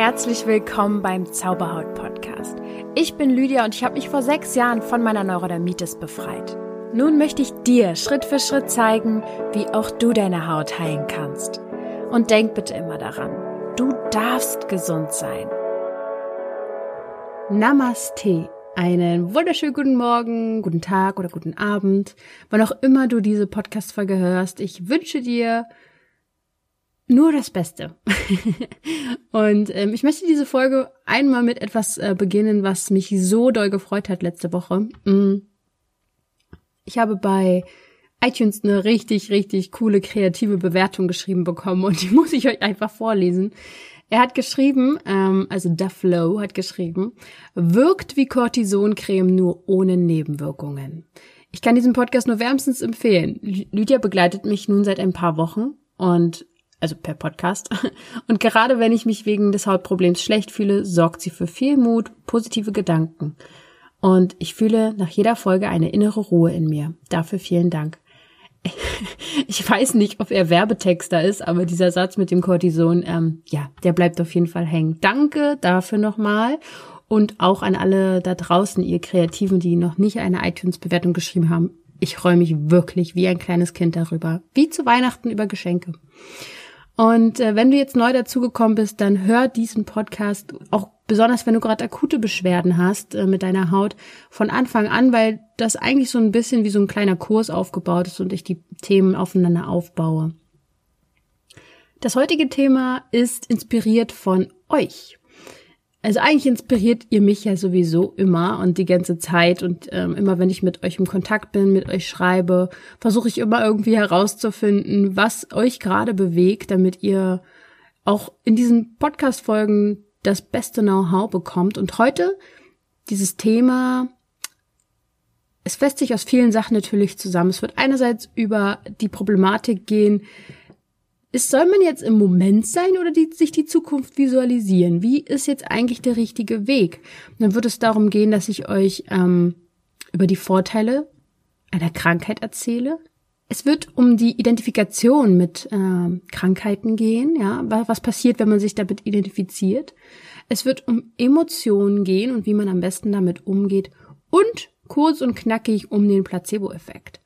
Herzlich willkommen beim Zauberhaut Podcast. Ich bin Lydia und ich habe mich vor sechs Jahren von meiner Neurodermitis befreit. Nun möchte ich dir Schritt für Schritt zeigen, wie auch du deine Haut heilen kannst. Und denk bitte immer daran, du darfst gesund sein. Namaste. Einen wunderschönen guten Morgen, guten Tag oder guten Abend, wann auch immer du diese Podcast-Folge hörst. Ich wünsche dir nur das Beste. und ähm, ich möchte diese Folge einmal mit etwas äh, beginnen, was mich so doll gefreut hat letzte Woche. Mm. Ich habe bei iTunes eine richtig, richtig coole kreative Bewertung geschrieben bekommen und die muss ich euch einfach vorlesen. Er hat geschrieben, ähm, also Dufflow hat geschrieben, wirkt wie Cortisoncreme nur ohne Nebenwirkungen. Ich kann diesen Podcast nur wärmstens empfehlen. Lydia begleitet mich nun seit ein paar Wochen und also per Podcast. Und gerade wenn ich mich wegen des Hautproblems schlecht fühle, sorgt sie für viel Mut, positive Gedanken. Und ich fühle nach jeder Folge eine innere Ruhe in mir. Dafür vielen Dank. Ich weiß nicht, ob er Werbetexter ist, aber dieser Satz mit dem Cortison, ähm, ja, der bleibt auf jeden Fall hängen. Danke dafür nochmal. Und auch an alle da draußen, ihr Kreativen, die noch nicht eine iTunes-Bewertung geschrieben haben. Ich freue mich wirklich wie ein kleines Kind darüber. Wie zu Weihnachten über Geschenke. Und äh, wenn du jetzt neu dazugekommen bist, dann hör diesen Podcast auch besonders, wenn du gerade akute Beschwerden hast äh, mit deiner Haut von Anfang an, weil das eigentlich so ein bisschen wie so ein kleiner Kurs aufgebaut ist und ich die Themen aufeinander aufbaue. Das heutige Thema ist inspiriert von euch. Also eigentlich inspiriert ihr mich ja sowieso immer und die ganze Zeit und ähm, immer wenn ich mit euch im Kontakt bin, mit euch schreibe, versuche ich immer irgendwie herauszufinden, was euch gerade bewegt, damit ihr auch in diesen Podcast-Folgen das beste Know-how bekommt. Und heute dieses Thema, es fässt sich aus vielen Sachen natürlich zusammen. Es wird einerseits über die Problematik gehen, ist, soll man jetzt im Moment sein oder die, sich die Zukunft visualisieren? Wie ist jetzt eigentlich der richtige Weg? Und dann wird es darum gehen, dass ich euch ähm, über die Vorteile einer Krankheit erzähle. Es wird um die Identifikation mit äh, Krankheiten gehen, ja, was passiert, wenn man sich damit identifiziert. Es wird um Emotionen gehen und wie man am besten damit umgeht und kurz und knackig um den Placebo-Effekt.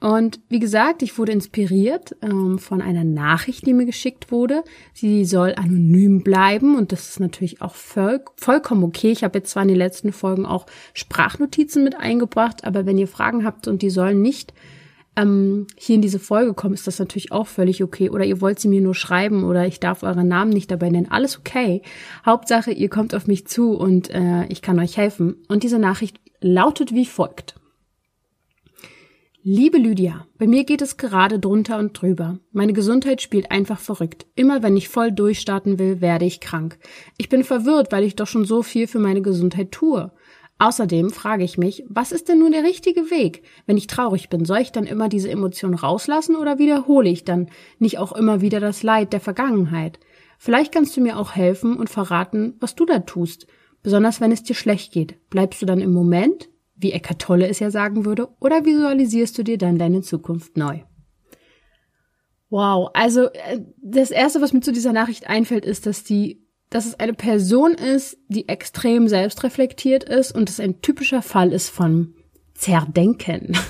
Und wie gesagt, ich wurde inspiriert ähm, von einer Nachricht, die mir geschickt wurde. Sie soll anonym bleiben und das ist natürlich auch voll, vollkommen okay. Ich habe jetzt zwar in den letzten Folgen auch Sprachnotizen mit eingebracht, aber wenn ihr Fragen habt und die sollen nicht ähm, hier in diese Folge kommen, ist das natürlich auch völlig okay. Oder ihr wollt sie mir nur schreiben oder ich darf euren Namen nicht dabei nennen. Alles okay. Hauptsache, ihr kommt auf mich zu und äh, ich kann euch helfen. Und diese Nachricht lautet wie folgt. Liebe Lydia, bei mir geht es gerade drunter und drüber. Meine Gesundheit spielt einfach verrückt. Immer wenn ich voll durchstarten will, werde ich krank. Ich bin verwirrt, weil ich doch schon so viel für meine Gesundheit tue. Außerdem frage ich mich, was ist denn nun der richtige Weg? Wenn ich traurig bin, soll ich dann immer diese Emotion rauslassen oder wiederhole ich dann nicht auch immer wieder das Leid der Vergangenheit? Vielleicht kannst du mir auch helfen und verraten, was du da tust. Besonders wenn es dir schlecht geht. Bleibst du dann im Moment? Wie Eckart Tolle es ja sagen würde, oder visualisierst du dir dann deine Zukunft neu? Wow, also äh, das erste, was mir zu dieser Nachricht einfällt, ist, dass die, dass es eine Person ist, die extrem selbstreflektiert ist und es ein typischer Fall ist von Zerdenken.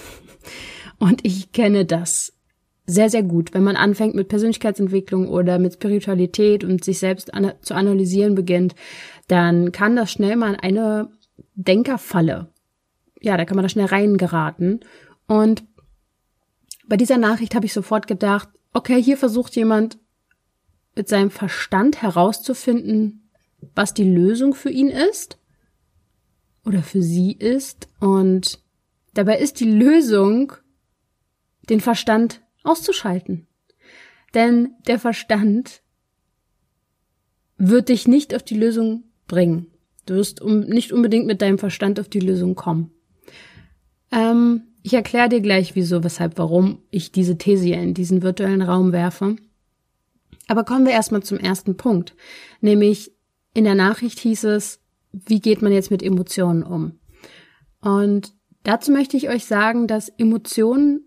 Und ich kenne das sehr, sehr gut. Wenn man anfängt mit Persönlichkeitsentwicklung oder mit Spiritualität und sich selbst an, zu analysieren beginnt, dann kann das schnell mal eine Denkerfalle ja, da kann man da schnell reingeraten. Und bei dieser Nachricht habe ich sofort gedacht, okay, hier versucht jemand mit seinem Verstand herauszufinden, was die Lösung für ihn ist oder für sie ist. Und dabei ist die Lösung, den Verstand auszuschalten. Denn der Verstand wird dich nicht auf die Lösung bringen. Du wirst um, nicht unbedingt mit deinem Verstand auf die Lösung kommen. Ähm, ich erkläre dir gleich, wieso, weshalb, warum ich diese These in diesen virtuellen Raum werfe. Aber kommen wir erstmal zum ersten Punkt. Nämlich in der Nachricht hieß es, wie geht man jetzt mit Emotionen um? Und dazu möchte ich euch sagen, dass Emotionen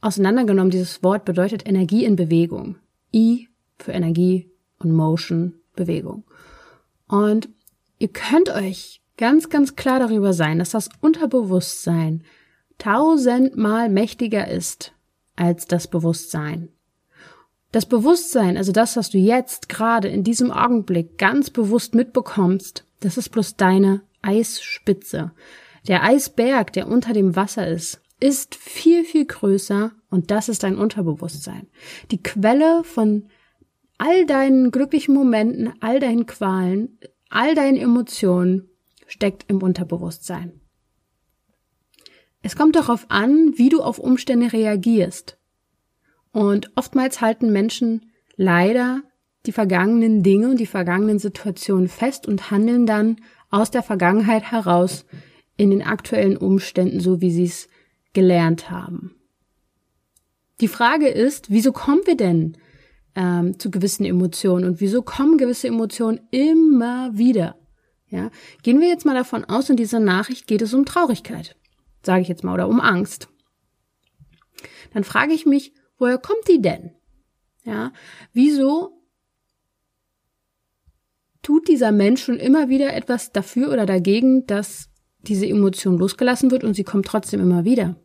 auseinandergenommen, dieses Wort bedeutet Energie in Bewegung. I für Energie und Motion, Bewegung. Und ihr könnt euch ganz, ganz klar darüber sein, dass das Unterbewusstsein tausendmal mächtiger ist als das Bewusstsein. Das Bewusstsein, also das, was du jetzt gerade in diesem Augenblick ganz bewusst mitbekommst, das ist bloß deine Eisspitze. Der Eisberg, der unter dem Wasser ist, ist viel, viel größer und das ist dein Unterbewusstsein. Die Quelle von all deinen glücklichen Momenten, all deinen Qualen, all deinen Emotionen steckt im Unterbewusstsein. Es kommt darauf an, wie du auf Umstände reagierst. Und oftmals halten Menschen leider die vergangenen Dinge und die vergangenen Situationen fest und handeln dann aus der Vergangenheit heraus in den aktuellen Umständen, so wie sie es gelernt haben. Die Frage ist, wieso kommen wir denn ähm, zu gewissen Emotionen und wieso kommen gewisse Emotionen immer wieder? Ja, gehen wir jetzt mal davon aus, in dieser Nachricht geht es um Traurigkeit, sage ich jetzt mal, oder um Angst. Dann frage ich mich, woher kommt die denn? Ja, wieso tut dieser Mensch schon immer wieder etwas dafür oder dagegen, dass diese Emotion losgelassen wird und sie kommt trotzdem immer wieder?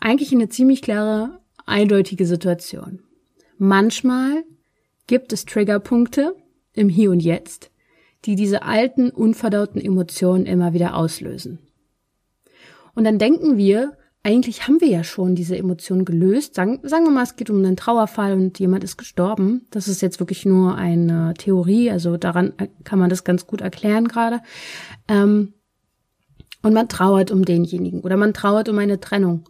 Eigentlich eine ziemlich klare, eindeutige Situation. Manchmal gibt es Triggerpunkte im Hier und Jetzt, die diese alten, unverdauten Emotionen immer wieder auslösen. Und dann denken wir, eigentlich haben wir ja schon diese Emotion gelöst. Sagen, sagen wir mal, es geht um einen Trauerfall und jemand ist gestorben. Das ist jetzt wirklich nur eine Theorie, also daran kann man das ganz gut erklären gerade. Ähm, und man trauert um denjenigen oder man trauert um eine Trennung.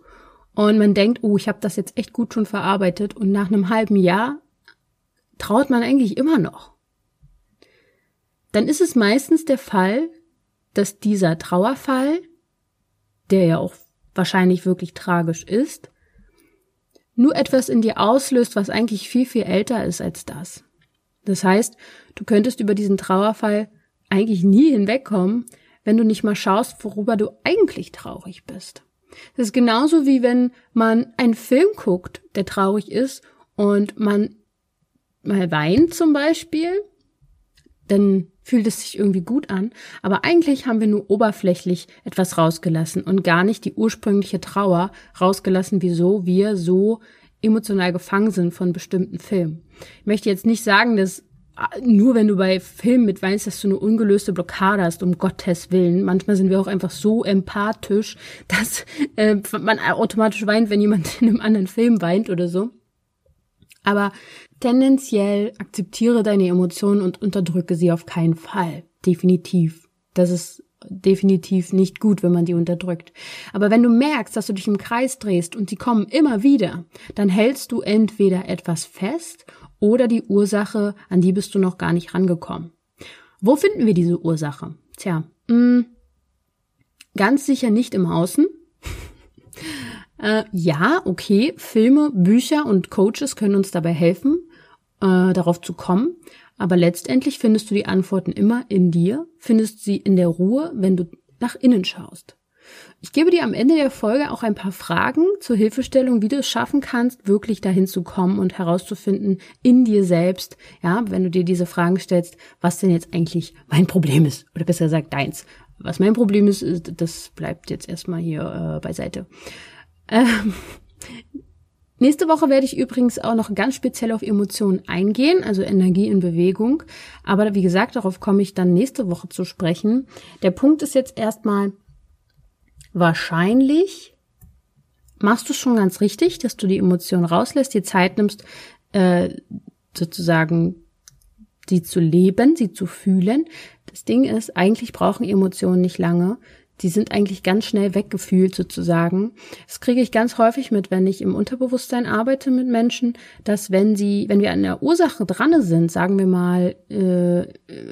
Und man denkt, oh, ich habe das jetzt echt gut schon verarbeitet. Und nach einem halben Jahr trauert man eigentlich immer noch. Dann ist es meistens der Fall, dass dieser Trauerfall, der ja auch wahrscheinlich wirklich tragisch ist, nur etwas in dir auslöst, was eigentlich viel, viel älter ist als das. Das heißt, du könntest über diesen Trauerfall eigentlich nie hinwegkommen, wenn du nicht mal schaust, worüber du eigentlich traurig bist. Das ist genauso wie wenn man einen Film guckt, der traurig ist und man mal weint zum Beispiel, dann fühlt es sich irgendwie gut an, aber eigentlich haben wir nur oberflächlich etwas rausgelassen und gar nicht die ursprüngliche Trauer rausgelassen, wieso wir so emotional gefangen sind von bestimmten Filmen. Ich möchte jetzt nicht sagen, dass nur wenn du bei Filmen mit weinst, dass du eine ungelöste Blockade hast, um Gottes Willen. Manchmal sind wir auch einfach so empathisch, dass äh, man automatisch weint, wenn jemand in einem anderen Film weint oder so. Aber tendenziell akzeptiere deine Emotionen und unterdrücke sie auf keinen Fall. Definitiv. Das ist definitiv nicht gut, wenn man die unterdrückt. Aber wenn du merkst, dass du dich im Kreis drehst und sie kommen immer wieder, dann hältst du entweder etwas fest oder die Ursache, an die bist du noch gar nicht rangekommen. Wo finden wir diese Ursache? Tja, mh, mm, ganz sicher nicht im Außen. Äh, ja, okay, Filme, Bücher und Coaches können uns dabei helfen, äh, darauf zu kommen. Aber letztendlich findest du die Antworten immer in dir, findest sie in der Ruhe, wenn du nach innen schaust. Ich gebe dir am Ende der Folge auch ein paar Fragen zur Hilfestellung, wie du es schaffen kannst, wirklich dahin zu kommen und herauszufinden in dir selbst, ja, wenn du dir diese Fragen stellst, was denn jetzt eigentlich mein Problem ist oder besser gesagt deins. Was mein Problem ist, das bleibt jetzt erstmal hier äh, beiseite. Ähm, Nächste Woche werde ich übrigens auch noch ganz speziell auf Emotionen eingehen, also Energie in Bewegung. Aber wie gesagt, darauf komme ich dann nächste Woche zu sprechen. Der Punkt ist jetzt erstmal, wahrscheinlich machst du schon ganz richtig, dass du die Emotionen rauslässt, dir Zeit nimmst, äh, sozusagen sie zu leben, sie zu fühlen. Das Ding ist, eigentlich brauchen Emotionen nicht lange die sind eigentlich ganz schnell weggefühlt sozusagen. Das kriege ich ganz häufig mit, wenn ich im Unterbewusstsein arbeite mit Menschen, dass wenn sie, wenn wir an der Ursache dran sind, sagen wir mal, äh,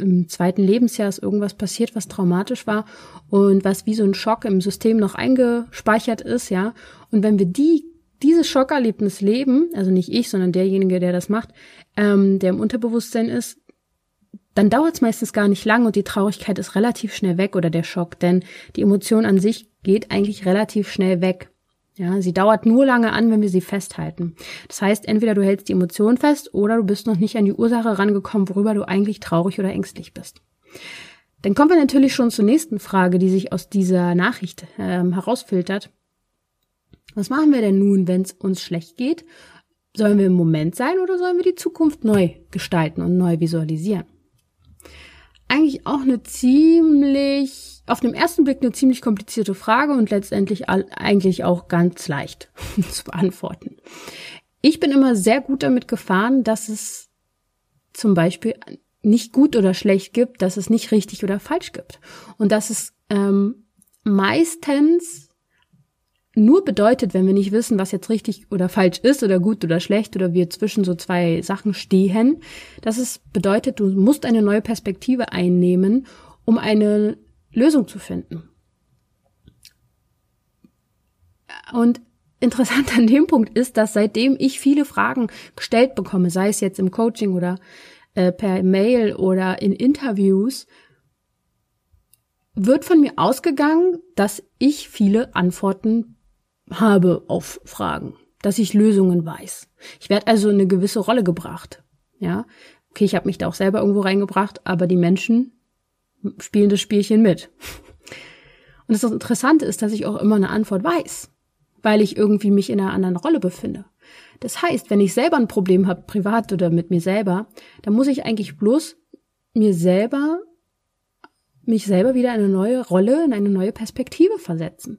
im zweiten Lebensjahr ist irgendwas passiert, was traumatisch war und was wie so ein Schock im System noch eingespeichert ist, ja. Und wenn wir die dieses Schockerlebnis leben, also nicht ich, sondern derjenige, der das macht, ähm, der im Unterbewusstsein ist, dann dauert es meistens gar nicht lang und die Traurigkeit ist relativ schnell weg oder der Schock, denn die Emotion an sich geht eigentlich relativ schnell weg. Ja, sie dauert nur lange an, wenn wir sie festhalten. Das heißt, entweder du hältst die Emotion fest oder du bist noch nicht an die Ursache rangekommen, worüber du eigentlich traurig oder ängstlich bist. Dann kommen wir natürlich schon zur nächsten Frage, die sich aus dieser Nachricht ähm, herausfiltert. Was machen wir denn nun, wenn es uns schlecht geht? Sollen wir im Moment sein oder sollen wir die Zukunft neu gestalten und neu visualisieren? Eigentlich auch eine ziemlich, auf den ersten Blick eine ziemlich komplizierte Frage und letztendlich eigentlich auch ganz leicht zu beantworten. Ich bin immer sehr gut damit gefahren, dass es zum Beispiel nicht gut oder schlecht gibt, dass es nicht richtig oder falsch gibt. Und dass es ähm, meistens nur bedeutet, wenn wir nicht wissen, was jetzt richtig oder falsch ist oder gut oder schlecht oder wir zwischen so zwei Sachen stehen, dass es bedeutet, du musst eine neue Perspektive einnehmen, um eine Lösung zu finden. Und interessant an dem Punkt ist, dass seitdem ich viele Fragen gestellt bekomme, sei es jetzt im Coaching oder äh, per Mail oder in Interviews, wird von mir ausgegangen, dass ich viele Antworten habe auf Fragen, dass ich Lösungen weiß. Ich werde also in eine gewisse Rolle gebracht. Ja, okay, ich habe mich da auch selber irgendwo reingebracht, aber die Menschen spielen das Spielchen mit. Und das Interessante ist, dass ich auch immer eine Antwort weiß, weil ich irgendwie mich in einer anderen Rolle befinde. Das heißt, wenn ich selber ein Problem habe, privat oder mit mir selber, dann muss ich eigentlich bloß mir selber, mich selber wieder in eine neue Rolle, in eine neue Perspektive versetzen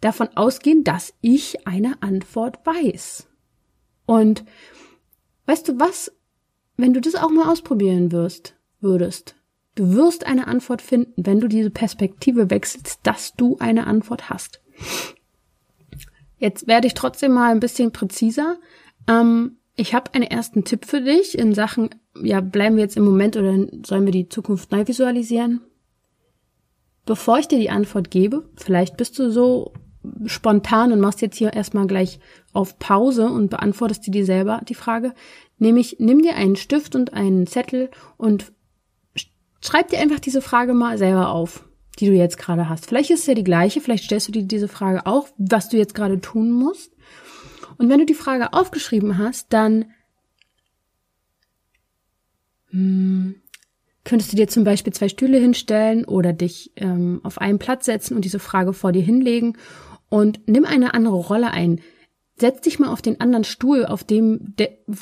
davon ausgehen, dass ich eine Antwort weiß. Und weißt du was? Wenn du das auch mal ausprobieren wirst, würdest, du wirst eine Antwort finden, wenn du diese Perspektive wechselst, dass du eine Antwort hast. Jetzt werde ich trotzdem mal ein bisschen präziser. Ähm, ich habe einen ersten Tipp für dich in Sachen, ja, bleiben wir jetzt im Moment oder sollen wir die Zukunft neu visualisieren? Bevor ich dir die Antwort gebe, vielleicht bist du so spontan und machst jetzt hier erstmal gleich auf Pause und beantwortest dir selber die Frage, nämlich nimm dir einen Stift und einen Zettel und schreib dir einfach diese Frage mal selber auf, die du jetzt gerade hast. Vielleicht ist es ja die gleiche, vielleicht stellst du dir diese Frage auch, was du jetzt gerade tun musst. Und wenn du die Frage aufgeschrieben hast, dann hm, könntest du dir zum Beispiel zwei Stühle hinstellen oder dich ähm, auf einen Platz setzen und diese Frage vor dir hinlegen und nimm eine andere Rolle ein. Setz dich mal auf den anderen Stuhl, auf dem,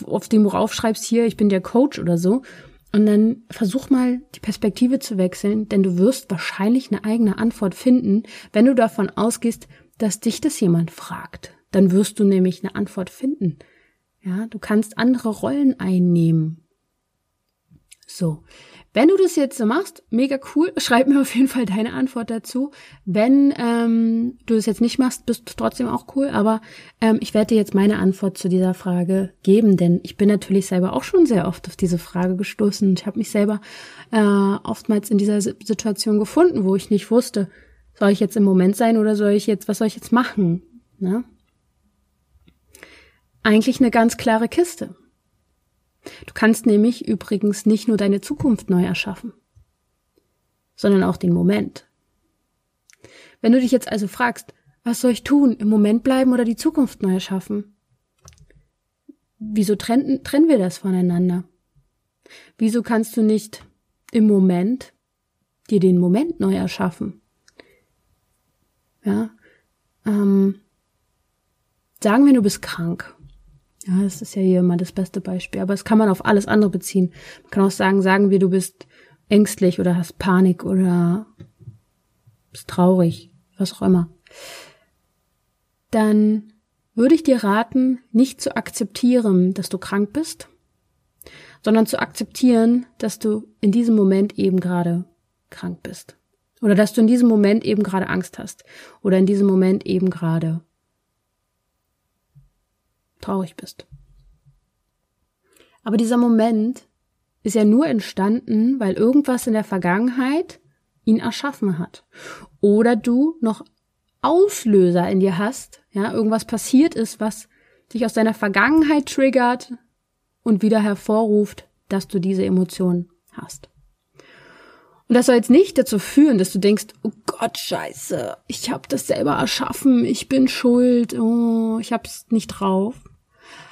auf dem du raufschreibst hier, ich bin der Coach oder so. Und dann versuch mal die Perspektive zu wechseln, denn du wirst wahrscheinlich eine eigene Antwort finden, wenn du davon ausgehst, dass dich das jemand fragt. Dann wirst du nämlich eine Antwort finden. Ja, du kannst andere Rollen einnehmen. So. Wenn du das jetzt so machst, mega cool, schreib mir auf jeden Fall deine Antwort dazu. Wenn ähm, du das jetzt nicht machst, bist du trotzdem auch cool, aber ähm, ich werde dir jetzt meine Antwort zu dieser Frage geben, denn ich bin natürlich selber auch schon sehr oft auf diese Frage gestoßen ich habe mich selber äh, oftmals in dieser Situation gefunden, wo ich nicht wusste, soll ich jetzt im Moment sein oder soll ich jetzt, was soll ich jetzt machen? Ne? Eigentlich eine ganz klare Kiste. Du kannst nämlich übrigens nicht nur deine Zukunft neu erschaffen, sondern auch den Moment. Wenn du dich jetzt also fragst, was soll ich tun, im Moment bleiben oder die Zukunft neu erschaffen? Wieso trennen, trennen wir das voneinander? Wieso kannst du nicht im Moment dir den Moment neu erschaffen? Ja, ähm, sagen wir, du bist krank ja, das ist ja hier immer das beste Beispiel. Aber es kann man auf alles andere beziehen. Man kann auch sagen, sagen wir, du bist ängstlich oder hast Panik oder bist traurig, was auch immer. Dann würde ich dir raten, nicht zu akzeptieren, dass du krank bist, sondern zu akzeptieren, dass du in diesem Moment eben gerade krank bist. Oder dass du in diesem Moment eben gerade Angst hast. Oder in diesem Moment eben gerade traurig bist. Aber dieser Moment ist ja nur entstanden, weil irgendwas in der Vergangenheit ihn erschaffen hat. Oder du noch Auslöser in dir hast, ja, irgendwas passiert ist, was dich aus deiner Vergangenheit triggert und wieder hervorruft, dass du diese Emotion hast. Und das soll jetzt nicht dazu führen, dass du denkst, oh Gott, scheiße, ich habe das selber erschaffen, ich bin schuld, oh, ich hab's nicht drauf.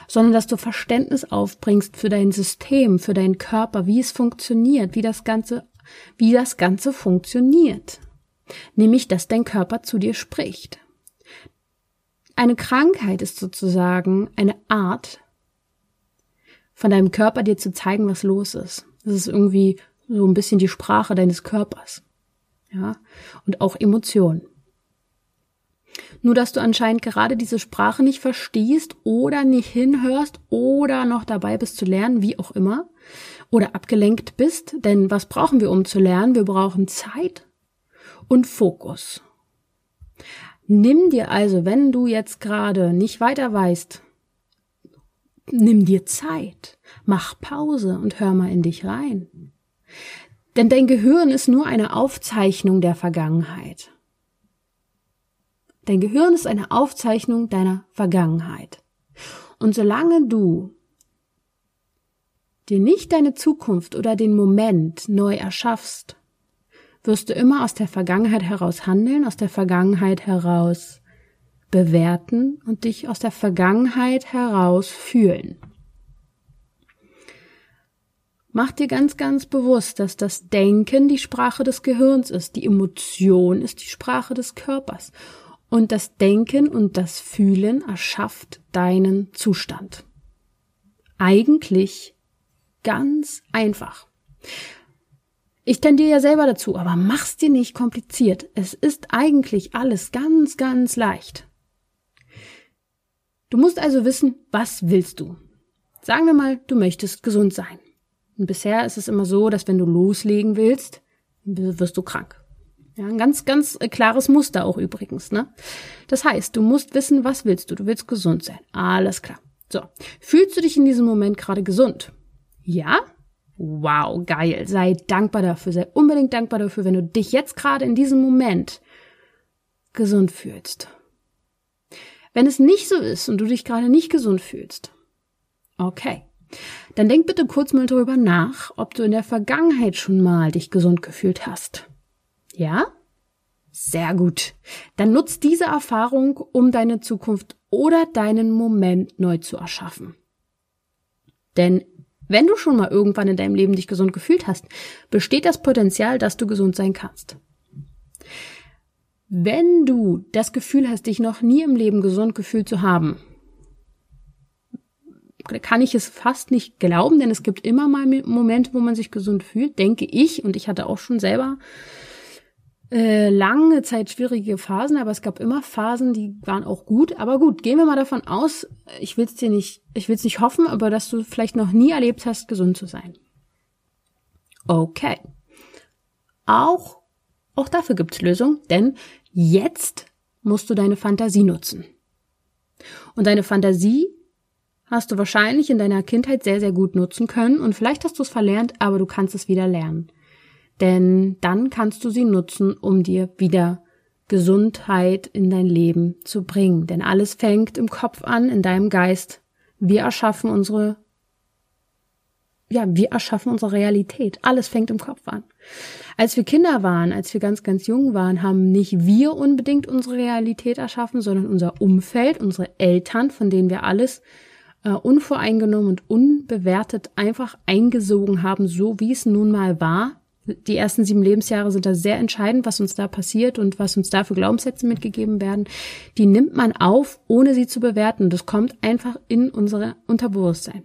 Sondern dass du Verständnis aufbringst für dein System, für deinen Körper, wie es funktioniert, wie das Ganze, wie das Ganze funktioniert. Nämlich, dass dein Körper zu dir spricht. Eine Krankheit ist sozusagen eine Art, von deinem Körper dir zu zeigen, was los ist. Das ist irgendwie so ein bisschen die Sprache deines Körpers. Ja, und auch Emotionen. Nur dass du anscheinend gerade diese Sprache nicht verstehst oder nicht hinhörst oder noch dabei bist zu lernen, wie auch immer, oder abgelenkt bist, denn was brauchen wir, um zu lernen? Wir brauchen Zeit und Fokus. Nimm dir also, wenn du jetzt gerade nicht weiter weißt, nimm dir Zeit, mach Pause und hör mal in dich rein. Denn dein Gehirn ist nur eine Aufzeichnung der Vergangenheit. Dein Gehirn ist eine Aufzeichnung deiner Vergangenheit. Und solange du dir nicht deine Zukunft oder den Moment neu erschaffst, wirst du immer aus der Vergangenheit heraus handeln, aus der Vergangenheit heraus bewerten und dich aus der Vergangenheit heraus fühlen. Mach dir ganz, ganz bewusst, dass das Denken die Sprache des Gehirns ist, die Emotion ist die Sprache des Körpers. Und das Denken und das Fühlen erschafft deinen Zustand. Eigentlich ganz einfach. Ich tendiere ja selber dazu, aber mach's dir nicht kompliziert. Es ist eigentlich alles ganz, ganz leicht. Du musst also wissen, was willst du? Sagen wir mal, du möchtest gesund sein. Und bisher ist es immer so, dass wenn du loslegen willst, wirst du krank. Ja, ein ganz, ganz äh, klares Muster auch übrigens, ne? Das heißt, du musst wissen, was willst du? Du willst gesund sein. Alles klar. So. Fühlst du dich in diesem Moment gerade gesund? Ja? Wow, geil. Sei dankbar dafür. Sei unbedingt dankbar dafür, wenn du dich jetzt gerade in diesem Moment gesund fühlst. Wenn es nicht so ist und du dich gerade nicht gesund fühlst, okay, dann denk bitte kurz mal darüber nach, ob du in der Vergangenheit schon mal dich gesund gefühlt hast. Ja? Sehr gut. Dann nutz diese Erfahrung, um deine Zukunft oder deinen Moment neu zu erschaffen. Denn wenn du schon mal irgendwann in deinem Leben dich gesund gefühlt hast, besteht das Potenzial, dass du gesund sein kannst. Wenn du das Gefühl hast, dich noch nie im Leben gesund gefühlt zu haben, kann ich es fast nicht glauben, denn es gibt immer mal Momente, wo man sich gesund fühlt, denke ich, und ich hatte auch schon selber äh, lange Zeit schwierige Phasen, aber es gab immer Phasen, die waren auch gut. Aber gut, gehen wir mal davon aus, ich will es dir nicht, ich will es nicht hoffen, aber dass du vielleicht noch nie erlebt hast, gesund zu sein. Okay. Auch, auch dafür gibt's Lösungen, denn jetzt musst du deine Fantasie nutzen. Und deine Fantasie hast du wahrscheinlich in deiner Kindheit sehr, sehr gut nutzen können und vielleicht hast du es verlernt, aber du kannst es wieder lernen. Denn dann kannst du sie nutzen, um dir wieder Gesundheit in dein Leben zu bringen. Denn alles fängt im Kopf an, in deinem Geist. Wir erschaffen unsere, ja, wir erschaffen unsere Realität. Alles fängt im Kopf an. Als wir Kinder waren, als wir ganz, ganz jung waren, haben nicht wir unbedingt unsere Realität erschaffen, sondern unser Umfeld, unsere Eltern, von denen wir alles äh, unvoreingenommen und unbewertet einfach eingesogen haben, so wie es nun mal war. Die ersten sieben Lebensjahre sind da sehr entscheidend, was uns da passiert und was uns da für Glaubenssätze mitgegeben werden. Die nimmt man auf, ohne sie zu bewerten. Das kommt einfach in unser Unterbewusstsein.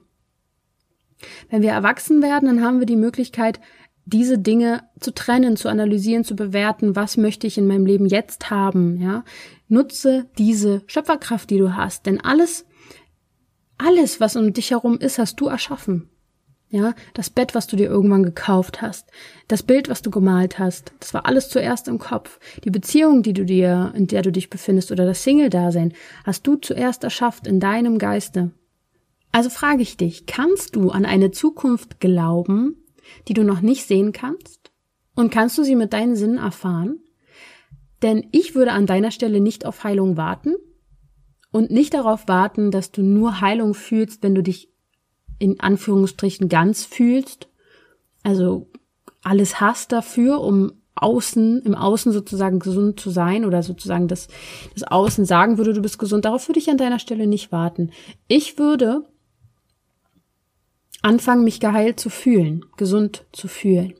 Wenn wir erwachsen werden, dann haben wir die Möglichkeit, diese Dinge zu trennen, zu analysieren, zu bewerten, was möchte ich in meinem Leben jetzt haben, ja? Nutze diese Schöpferkraft, die du hast, denn alles, alles, was um dich herum ist, hast du erschaffen. Ja, das Bett, was du dir irgendwann gekauft hast, das Bild, was du gemalt hast, das war alles zuerst im Kopf. Die Beziehung, die du dir, in der du dich befindest oder das Single-Dasein, hast du zuerst erschafft in deinem Geiste. Also frage ich dich, kannst du an eine Zukunft glauben, die du noch nicht sehen kannst? Und kannst du sie mit deinen Sinnen erfahren? Denn ich würde an deiner Stelle nicht auf Heilung warten, und nicht darauf warten, dass du nur Heilung fühlst, wenn du dich in Anführungsstrichen ganz fühlst. Also alles hast dafür, um außen, im Außen sozusagen gesund zu sein oder sozusagen das, das Außen sagen würde, du bist gesund. Darauf würde ich an deiner Stelle nicht warten. Ich würde anfangen, mich geheilt zu fühlen, gesund zu fühlen.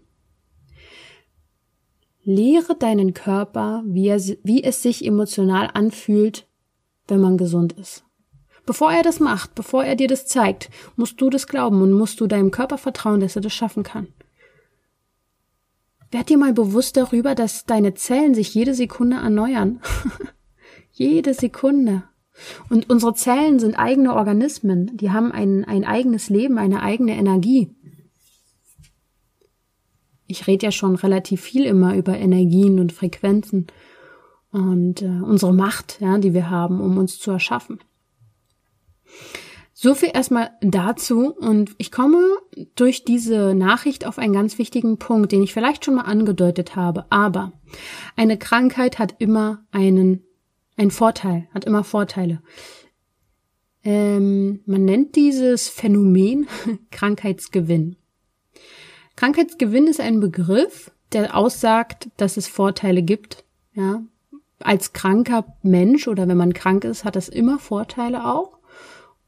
Lehre deinen Körper, wie, er, wie es sich emotional anfühlt, wenn man gesund ist. Bevor er das macht, bevor er dir das zeigt, musst du das glauben und musst du deinem Körper vertrauen, dass er das schaffen kann. Werd dir mal bewusst darüber, dass deine Zellen sich jede Sekunde erneuern. jede Sekunde. Und unsere Zellen sind eigene Organismen. Die haben ein, ein eigenes Leben, eine eigene Energie. Ich rede ja schon relativ viel immer über Energien und Frequenzen und äh, unsere Macht, ja, die wir haben, um uns zu erschaffen. So viel erstmal dazu und ich komme durch diese Nachricht auf einen ganz wichtigen Punkt, den ich vielleicht schon mal angedeutet habe. Aber eine Krankheit hat immer einen, einen Vorteil, hat immer Vorteile. Ähm, man nennt dieses Phänomen Krankheitsgewinn. Krankheitsgewinn ist ein Begriff, der aussagt, dass es Vorteile gibt. Ja, als kranker Mensch oder wenn man krank ist, hat das immer Vorteile auch.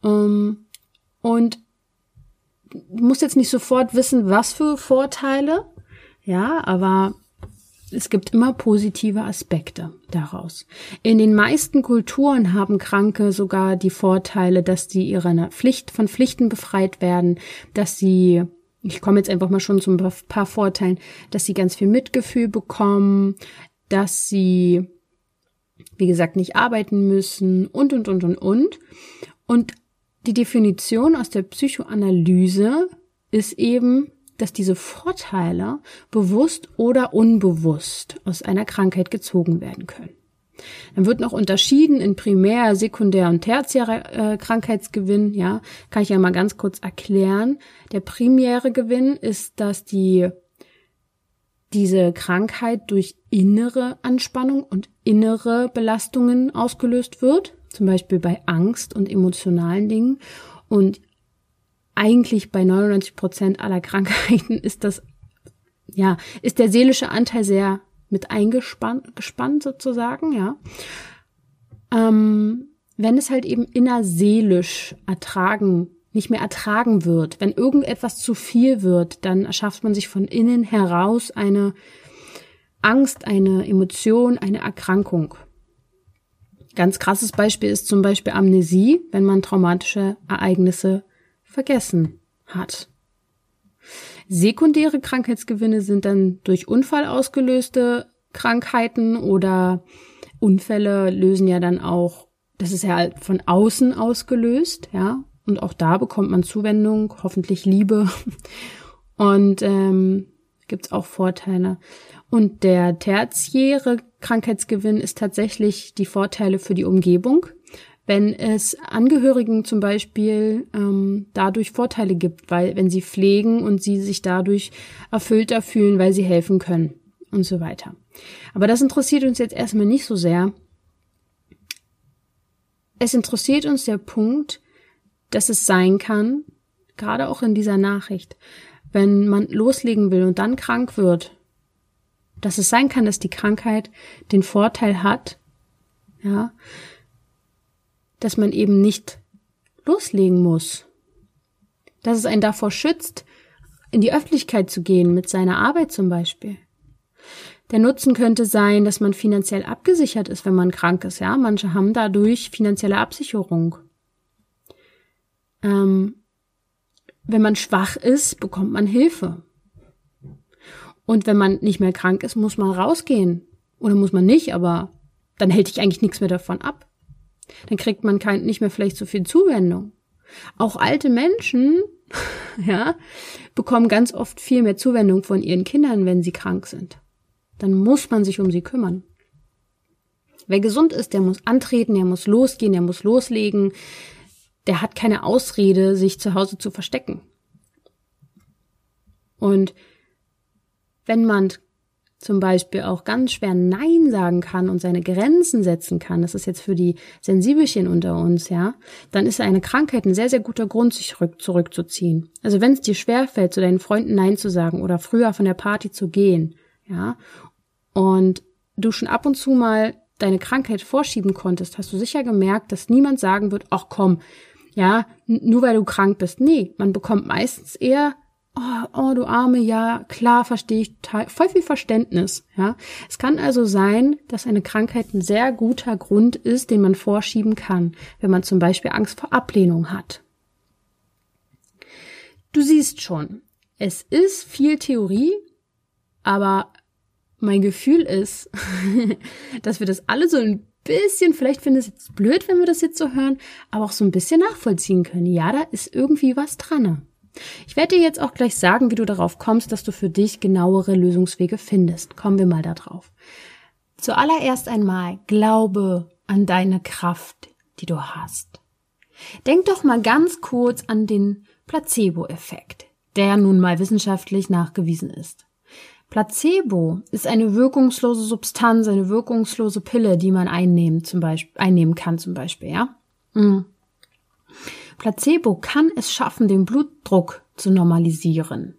Ähm, und du musst jetzt nicht sofort wissen, was für Vorteile, ja, aber es gibt immer positive Aspekte daraus. In den meisten Kulturen haben Kranke sogar die Vorteile, dass sie ihrer Pflicht von Pflichten befreit werden, dass sie ich komme jetzt einfach mal schon zu ein paar Vorteilen, dass sie ganz viel Mitgefühl bekommen, dass sie, wie gesagt, nicht arbeiten müssen und, und, und, und, und. Und die Definition aus der Psychoanalyse ist eben, dass diese Vorteile bewusst oder unbewusst aus einer Krankheit gezogen werden können. Dann wird noch unterschieden in Primär-, Sekundär- und Tertiäre äh, Krankheitsgewinn. Ja, kann ich ja mal ganz kurz erklären. Der primäre Gewinn ist, dass die diese Krankheit durch innere Anspannung und innere Belastungen ausgelöst wird zum Beispiel bei Angst und emotionalen Dingen. Und eigentlich bei 99 Prozent aller Krankheiten ist das, ja, ist der seelische Anteil sehr mit eingespannt, gespannt sozusagen, ja. Ähm, wenn es halt eben innerseelisch ertragen, nicht mehr ertragen wird, wenn irgendetwas zu viel wird, dann erschafft man sich von innen heraus eine Angst, eine Emotion, eine Erkrankung. Ganz krasses Beispiel ist zum Beispiel Amnesie, wenn man traumatische Ereignisse vergessen hat. Sekundäre Krankheitsgewinne sind dann durch Unfall ausgelöste Krankheiten oder Unfälle lösen ja dann auch, das ist ja halt von außen ausgelöst, ja, und auch da bekommt man Zuwendung, hoffentlich Liebe und ähm, gibt es auch Vorteile. Und der tertiäre Krankheitsgewinn ist tatsächlich die Vorteile für die Umgebung. Wenn es Angehörigen zum Beispiel ähm, dadurch Vorteile gibt, weil wenn sie pflegen und sie sich dadurch erfüllter fühlen, weil sie helfen können und so weiter. Aber das interessiert uns jetzt erstmal nicht so sehr. Es interessiert uns der Punkt, dass es sein kann, gerade auch in dieser Nachricht, wenn man loslegen will und dann krank wird dass es sein kann, dass die Krankheit den Vorteil hat, ja, dass man eben nicht loslegen muss. Dass es einen davor schützt, in die Öffentlichkeit zu gehen, mit seiner Arbeit zum Beispiel. Der Nutzen könnte sein, dass man finanziell abgesichert ist, wenn man krank ist. Ja, manche haben dadurch finanzielle Absicherung. Ähm, wenn man schwach ist, bekommt man Hilfe. Und wenn man nicht mehr krank ist, muss man rausgehen. Oder muss man nicht, aber dann hält dich eigentlich nichts mehr davon ab. Dann kriegt man kein, nicht mehr vielleicht so viel Zuwendung. Auch alte Menschen, ja, bekommen ganz oft viel mehr Zuwendung von ihren Kindern, wenn sie krank sind. Dann muss man sich um sie kümmern. Wer gesund ist, der muss antreten, der muss losgehen, der muss loslegen. Der hat keine Ausrede, sich zu Hause zu verstecken. Und wenn man zum Beispiel auch ganz schwer Nein sagen kann und seine Grenzen setzen kann, das ist jetzt für die Sensibelchen unter uns, ja, dann ist eine Krankheit ein sehr, sehr guter Grund, sich zurück, zurückzuziehen. Also wenn es dir schwerfällt, zu deinen Freunden Nein zu sagen oder früher von der Party zu gehen, ja, und du schon ab und zu mal deine Krankheit vorschieben konntest, hast du sicher gemerkt, dass niemand sagen wird, ach komm, ja, nur weil du krank bist. Nee, man bekommt meistens eher oh, oh, du Arme, ja, klar, verstehe ich, voll viel Verständnis, ja. Es kann also sein, dass eine Krankheit ein sehr guter Grund ist, den man vorschieben kann, wenn man zum Beispiel Angst vor Ablehnung hat. Du siehst schon, es ist viel Theorie, aber mein Gefühl ist, dass wir das alle so ein bisschen, vielleicht finden es jetzt blöd, wenn wir das jetzt so hören, aber auch so ein bisschen nachvollziehen können. Ja, da ist irgendwie was dran. Ich werde dir jetzt auch gleich sagen, wie du darauf kommst, dass du für dich genauere Lösungswege findest. Kommen wir mal da drauf. Zuallererst einmal glaube an deine Kraft, die du hast. Denk doch mal ganz kurz an den Placebo-Effekt, der nun mal wissenschaftlich nachgewiesen ist. Placebo ist eine wirkungslose Substanz, eine wirkungslose Pille, die man einnehmen, zum Beispiel, einnehmen kann, zum Beispiel, ja? Mhm. Placebo kann es schaffen, den Blutdruck zu normalisieren.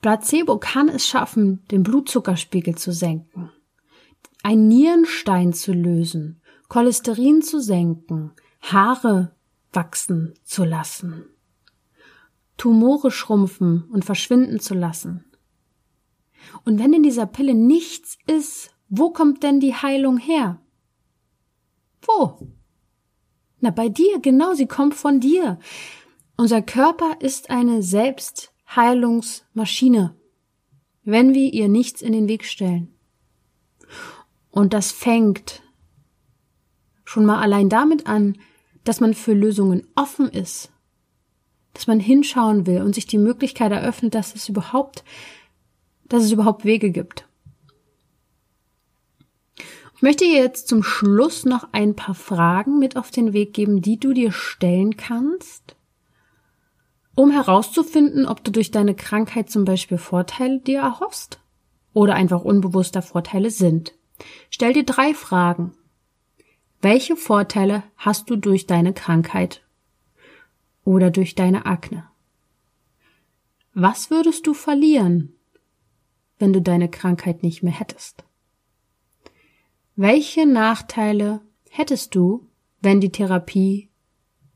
Placebo kann es schaffen, den Blutzuckerspiegel zu senken, ein Nierenstein zu lösen, Cholesterin zu senken, Haare wachsen zu lassen, Tumore schrumpfen und verschwinden zu lassen. Und wenn in dieser Pille nichts ist, wo kommt denn die Heilung her? Wo? Na, bei dir, genau, sie kommt von dir. Unser Körper ist eine Selbstheilungsmaschine, wenn wir ihr nichts in den Weg stellen. Und das fängt schon mal allein damit an, dass man für Lösungen offen ist, dass man hinschauen will und sich die Möglichkeit eröffnet, dass es überhaupt, dass es überhaupt Wege gibt. Ich möchte dir jetzt zum Schluss noch ein paar Fragen mit auf den Weg geben, die du dir stellen kannst, um herauszufinden, ob du durch deine Krankheit zum Beispiel Vorteile dir erhoffst oder einfach unbewusster Vorteile sind. Stell dir drei Fragen. Welche Vorteile hast du durch deine Krankheit oder durch deine Akne? Was würdest du verlieren, wenn du deine Krankheit nicht mehr hättest? Welche Nachteile hättest du, wenn die Therapie,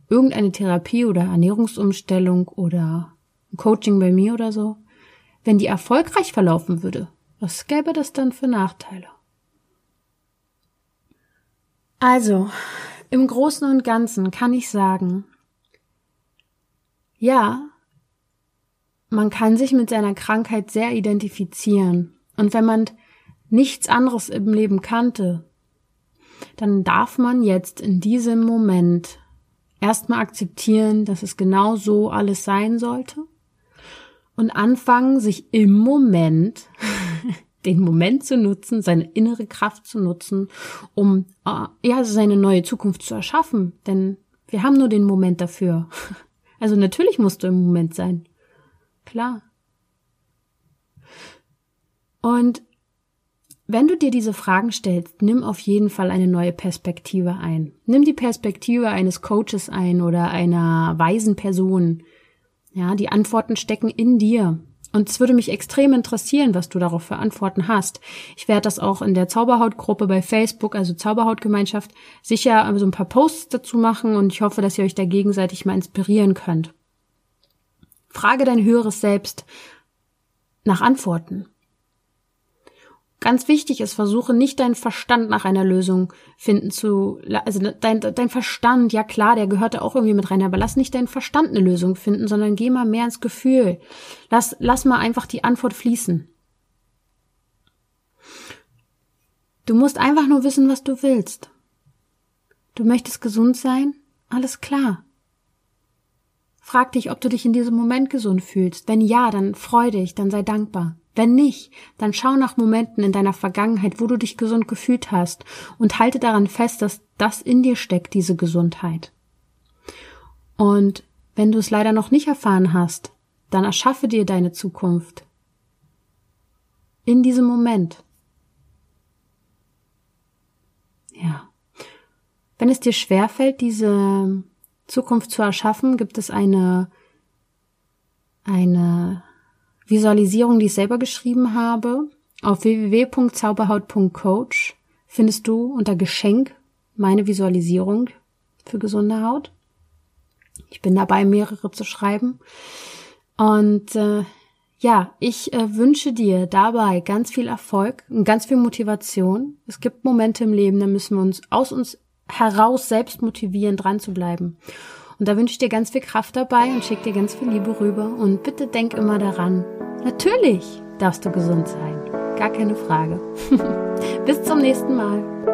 irgendeine Therapie oder Ernährungsumstellung oder Coaching bei mir oder so, wenn die erfolgreich verlaufen würde? Was gäbe das dann für Nachteile? Also, im Großen und Ganzen kann ich sagen, ja, man kann sich mit seiner Krankheit sehr identifizieren. Und wenn man nichts anderes im Leben kannte, dann darf man jetzt in diesem Moment erstmal akzeptieren, dass es genau so alles sein sollte und anfangen, sich im Moment den Moment zu nutzen, seine innere Kraft zu nutzen, um äh, ja seine neue Zukunft zu erschaffen. Denn wir haben nur den Moment dafür. Also natürlich musst du im Moment sein. Klar. Und wenn du dir diese Fragen stellst, nimm auf jeden Fall eine neue Perspektive ein. Nimm die Perspektive eines Coaches ein oder einer weisen Person. Ja, die Antworten stecken in dir. Und es würde mich extrem interessieren, was du darauf für Antworten hast. Ich werde das auch in der Zauberhautgruppe bei Facebook, also Zauberhautgemeinschaft, sicher so ein paar Posts dazu machen und ich hoffe, dass ihr euch da gegenseitig mal inspirieren könnt. Frage dein höheres Selbst nach Antworten. Ganz wichtig ist, versuche nicht deinen Verstand nach einer Lösung finden zu, also dein, dein Verstand, ja klar, der gehört da auch irgendwie mit rein, aber lass nicht deinen Verstand eine Lösung finden, sondern geh mal mehr ins Gefühl. Lass, lass mal einfach die Antwort fließen. Du musst einfach nur wissen, was du willst. Du möchtest gesund sein? Alles klar. Frag dich, ob du dich in diesem Moment gesund fühlst. Wenn ja, dann freu dich, dann sei dankbar. Wenn nicht, dann schau nach Momenten in deiner Vergangenheit, wo du dich gesund gefühlt hast und halte daran fest, dass das in dir steckt, diese Gesundheit. Und wenn du es leider noch nicht erfahren hast, dann erschaffe dir deine Zukunft. in diesem Moment. Ja. Wenn es dir schwerfällt, diese Zukunft zu erschaffen, gibt es eine, eine Visualisierung, die ich selber geschrieben habe. Auf www.zauberhaut.coach findest du unter Geschenk meine Visualisierung für gesunde Haut. Ich bin dabei, mehrere zu schreiben. Und äh, ja, ich äh, wünsche dir dabei ganz viel Erfolg und ganz viel Motivation. Es gibt Momente im Leben, da müssen wir uns aus uns heraus selbst motivieren, dran zu bleiben. Und da wünsche ich dir ganz viel Kraft dabei und schick dir ganz viel Liebe rüber. Und bitte denk immer daran, natürlich darfst du gesund sein. Gar keine Frage. Bis zum nächsten Mal.